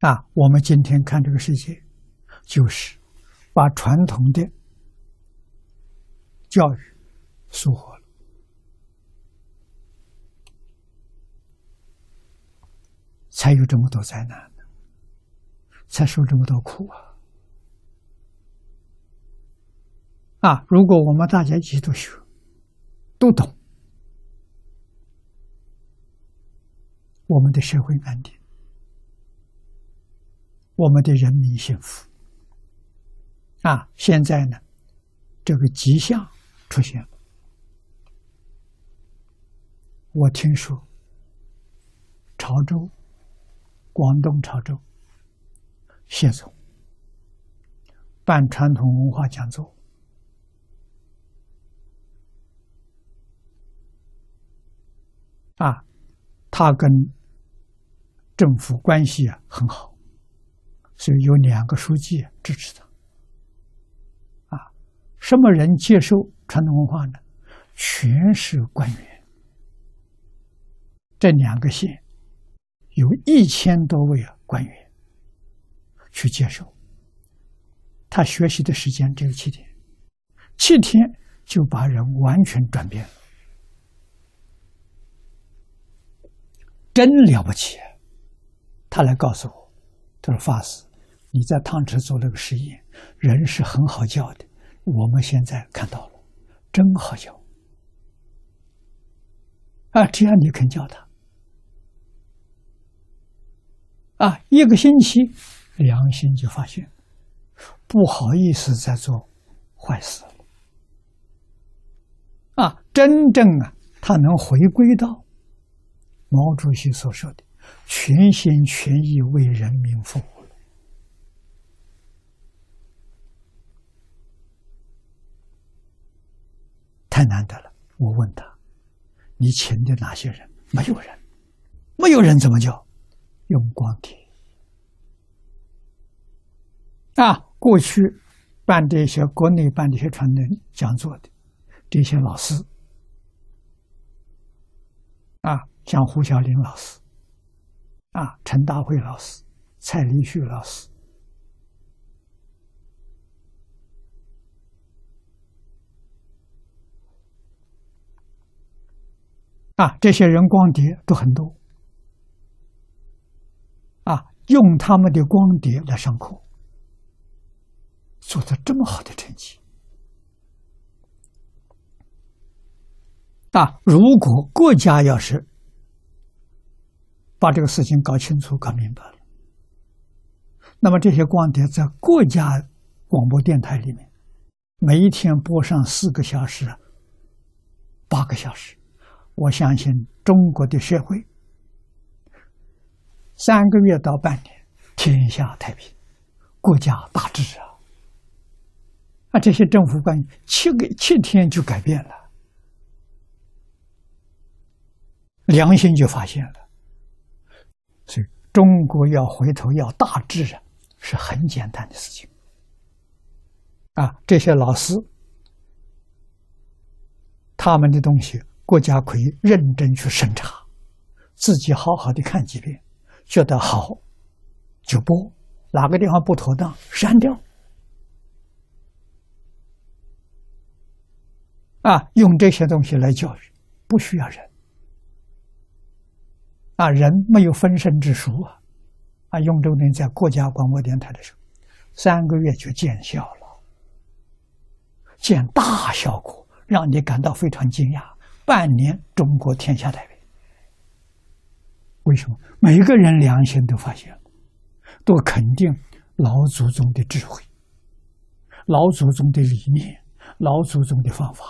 啊，我们今天看这个世界，就是把传统的教育疏忽了，才有这么多灾难才受这么多苦啊！啊，如果我们大家一起都学，都懂，我们的社会安定。我们的人民幸福啊！现在呢，这个迹象出现了。我听说潮州、广东潮州谢总办传统文化讲座啊，他跟政府关系啊很好。所以有两个书记支持他，啊，什么人接受传统文化呢？全是官员。这两个县有一千多位啊官员去接受，他学习的时间只有七天，七天就把人完全转变了，真了不起！他来告诉我，他说：“法师。”你在汤池做了个实验，人是很好叫的。我们现在看到了，真好叫啊！只要你肯叫他啊，一个星期良心就发现不好意思再做坏事了啊！真正啊，他能回归到毛主席所说的全心全意为人民服务。太难得了！我问他：“你请的哪些人？”没有人，没有人怎么叫？用光碟啊！过去办这些国内办这些传统讲座的这些老师啊，像胡小林老师啊、陈大辉老师、蔡立旭老师。啊，这些人光碟都很多，啊，用他们的光碟来上课，做的这么好的成绩，啊，如果国家要是把这个事情搞清楚、搞明白了，那么这些光碟在国家广播电台里面，每一天播上四个小时、八个小时。我相信中国的社会，三个月到半年，天下太平，国家大治啊！啊，这些政府官员七个七天就改变了，良心就发现了。所以，中国要回头要大治啊，是很简单的事情。啊，这些老师，他们的东西。国家可以认真去审查，自己好好的看几遍，觉得好就播，哪个地方不妥当删掉。啊，用这些东西来教育，不需要人。啊，人没有分身之术啊，啊，用这个东西在国家广播电台的时候，三个月就见效了，见大效果，让你感到非常惊讶。半年，中国天下太平。为什么？每个人良心都发现了，都肯定老祖宗的智慧、老祖宗的理念、老祖宗的方法。